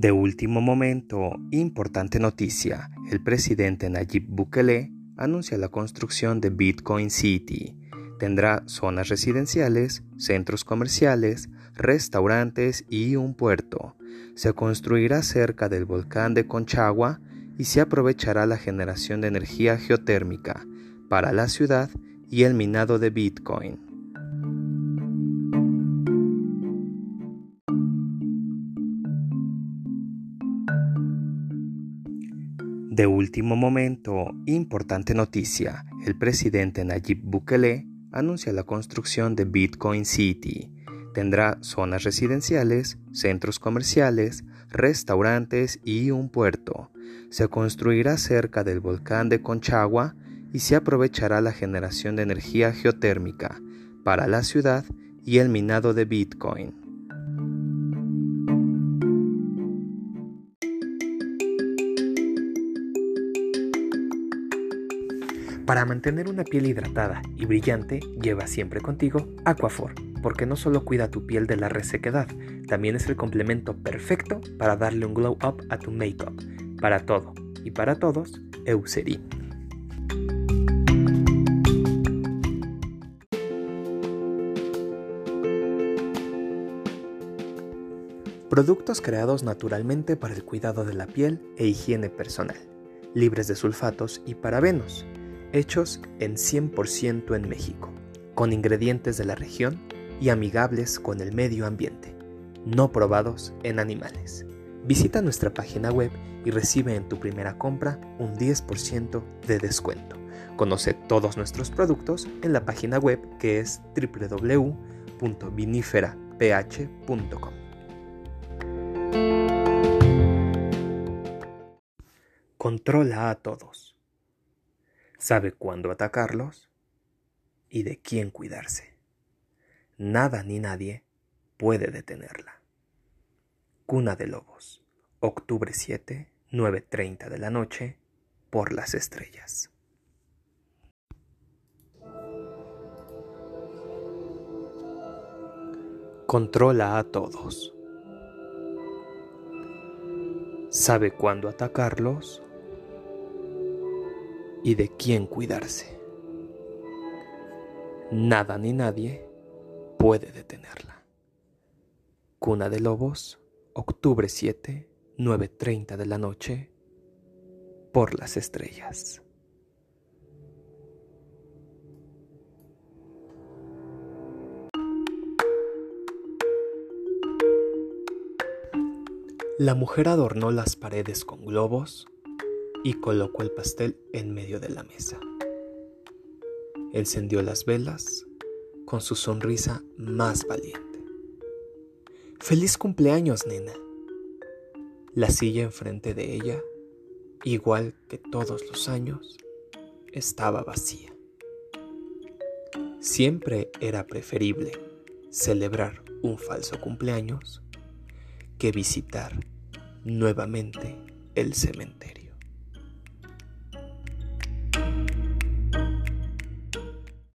De último momento, importante noticia, el presidente Nayib Bukele anuncia la construcción de Bitcoin City. Tendrá zonas residenciales, centros comerciales, restaurantes y un puerto. Se construirá cerca del volcán de Conchagua y se aprovechará la generación de energía geotérmica para la ciudad y el minado de Bitcoin. De último momento, importante noticia, el presidente Nayib Bukele anuncia la construcción de Bitcoin City. Tendrá zonas residenciales, centros comerciales, restaurantes y un puerto. Se construirá cerca del volcán de Conchagua y se aprovechará la generación de energía geotérmica para la ciudad y el minado de Bitcoin. Para mantener una piel hidratada y brillante, lleva siempre contigo Aquafor, porque no solo cuida tu piel de la resequedad, también es el complemento perfecto para darle un glow up a tu make-up. Para todo y para todos, Eucerin. Productos creados naturalmente para el cuidado de la piel e higiene personal, libres de sulfatos y parabenos hechos en 100% en México, con ingredientes de la región y amigables con el medio ambiente, no probados en animales. Visita nuestra página web y recibe en tu primera compra un 10% de descuento. Conoce todos nuestros productos en la página web que es www.viniferaph.com. Controla a todos sabe cuándo atacarlos y de quién cuidarse. Nada ni nadie puede detenerla. Cuna de Lobos, octubre 7, 9.30 de la noche, por las estrellas. Controla a todos. Sabe cuándo atacarlos y de quién cuidarse. Nada ni nadie puede detenerla. Cuna de Lobos, octubre 7, 9.30 de la noche, por las estrellas. La mujer adornó las paredes con globos y colocó el pastel en medio de la mesa. Encendió las velas con su sonrisa más valiente. Feliz cumpleaños, nena. La silla enfrente de ella, igual que todos los años, estaba vacía. Siempre era preferible celebrar un falso cumpleaños que visitar nuevamente el cementerio.